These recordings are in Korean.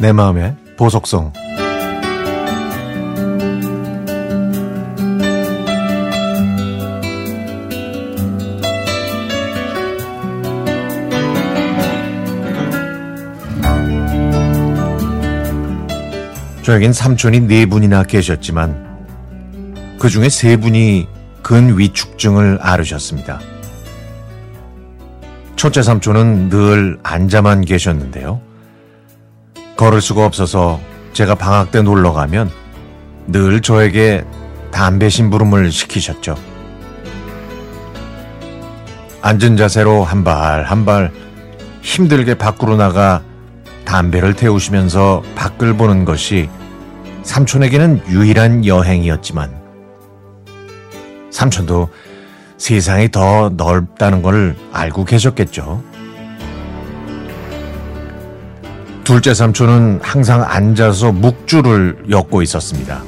내 마음의 보석성 저에겐 삼촌이 네 분이나 계셨지만 그 중에 세 분이 근위축증을 앓으셨습니다. 첫째 삼촌은 늘 앉아만 계셨는데요. 걸을 수가 없어서 제가 방학 때 놀러 가면 늘 저에게 담배 심부름을 시키셨죠. 앉은 자세로 한 발 한 발 힘들게 밖으로 나가 담배를 태우시면서 밖을 보는 것이 삼촌에게는 유일한 여행이었지만 삼촌도 세상이 더 넓다는 걸 알고 계셨겠죠. 둘째 삼촌은 항상 앉아서 묵주를 엮고 있었습니다.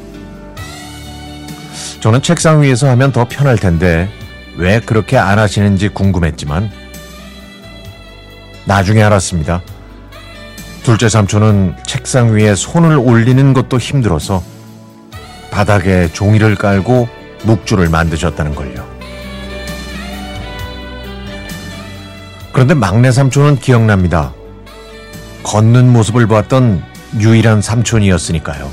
저는 책상 위에서 하면 더 편할 텐데 왜 그렇게 안 하시는지 궁금했지만 나중에 알았습니다. 둘째 삼촌은 책상 위에 손을 올리는 것도 힘들어서 바닥에 종이를 깔고 묵주를 만드셨다는 걸요. 그런데 막내 삼촌은 기억납니다. 걷는 모습을 보았던 유일한 삼촌이었으니까요.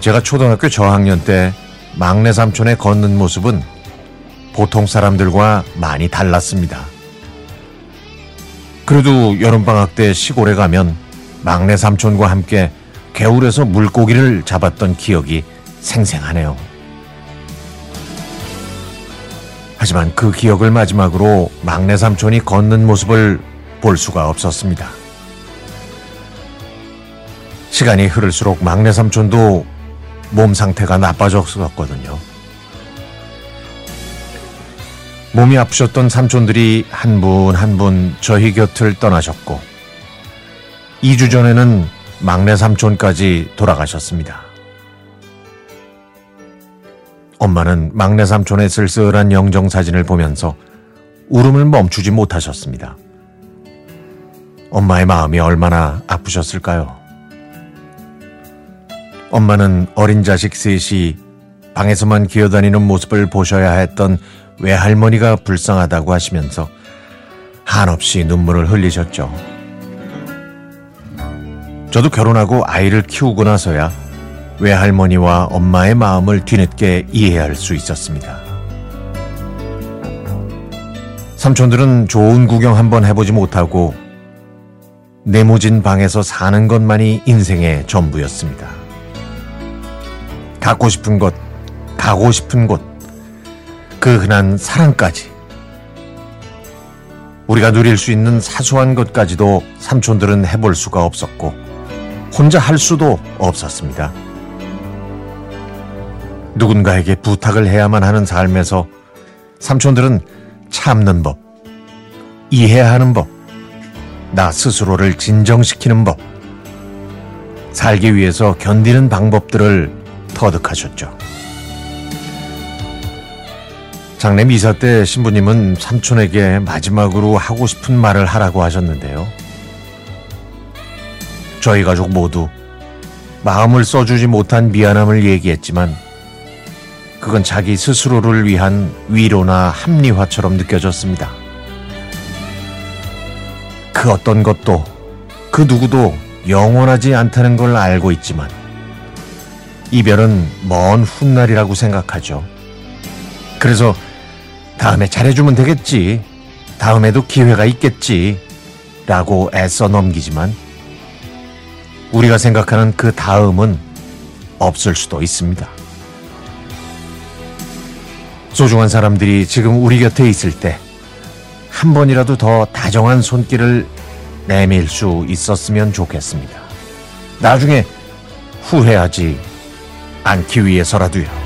제가 초등학교 저학년 때 막내 삼촌의 걷는 모습은 보통 사람들과 많이 달랐습니다. 그래도 여름방학 때 시골에 가면 막내 삼촌과 함께 개울에서 물고기를 잡았던 기억이 생생하네요. 하지만 그 기억을 마지막으로 막내 삼촌이 걷는 모습을 볼 수가 없었습니다. 시간이 흐를수록 막내 삼촌도 몸 상태가 나빠졌었거든요. 몸이 아프셨던 삼촌들이 한 분 한 분 저희 곁을 떠나셨고 2주 전에는 막내 삼촌까지 돌아가셨습니다. 엄마는 막내 삼촌의 쓸쓸한 영정 사진을 보면서 울음을 멈추지 못하셨습니다. 엄마의 마음이 얼마나 아프셨을까요? 엄마는 어린 자식 셋이 방에서만 기어다니는 모습을 보셔야 했던 외할머니가 불쌍하다고 하시면서 한없이 눈물을 흘리셨죠. 저도 결혼하고 아이를 키우고 나서야 외할머니와 엄마의 마음을 뒤늦게 이해할 수 있었습니다. 삼촌들은 좋은 구경 한번 해보지 못하고 네모진 방에서 사는 것만이 인생의 전부였습니다. 갖고 싶은 것, 가고 싶은 곳, 그 흔한 사랑까지. 우리가 누릴 수 있는 사소한 것까지도 삼촌들은 해볼 수가 없었고, 혼자 할 수도 없었습니다. 누군가에게 부탁을 해야만 하는 삶에서 삼촌들은 참는 법, 이해하는 법, 나 스스로를 진정시키는 법, 살기 위해서 견디는 방법들을 터득하셨죠. 장례 미사 때 신부님은 삼촌에게 마지막으로 하고 싶은 말을 하라고 하셨는데요. 저희 가족 모두 마음을 써주지 못한 미안함을 얘기했지만 그건 자기 스스로를 위한 위로나 합리화처럼 느껴졌습니다. 그 어떤 것도 그 누구도 영원하지 않다는 걸 알고 있지만 이별은 먼 훗날이라고 생각하죠. 그래서 다음에 잘해주면 되겠지. 다음에도 기회가 있겠지. 라고 애써 넘기지만 우리가 생각하는 그 다음은 없을 수도 있습니다. 소중한 사람들이 지금 우리 곁에 있을 때 한 번이라도 더 다정한 손길을 내밀 수 있었으면 좋겠습니다. 나중에 후회하지 않기 위해서라도요.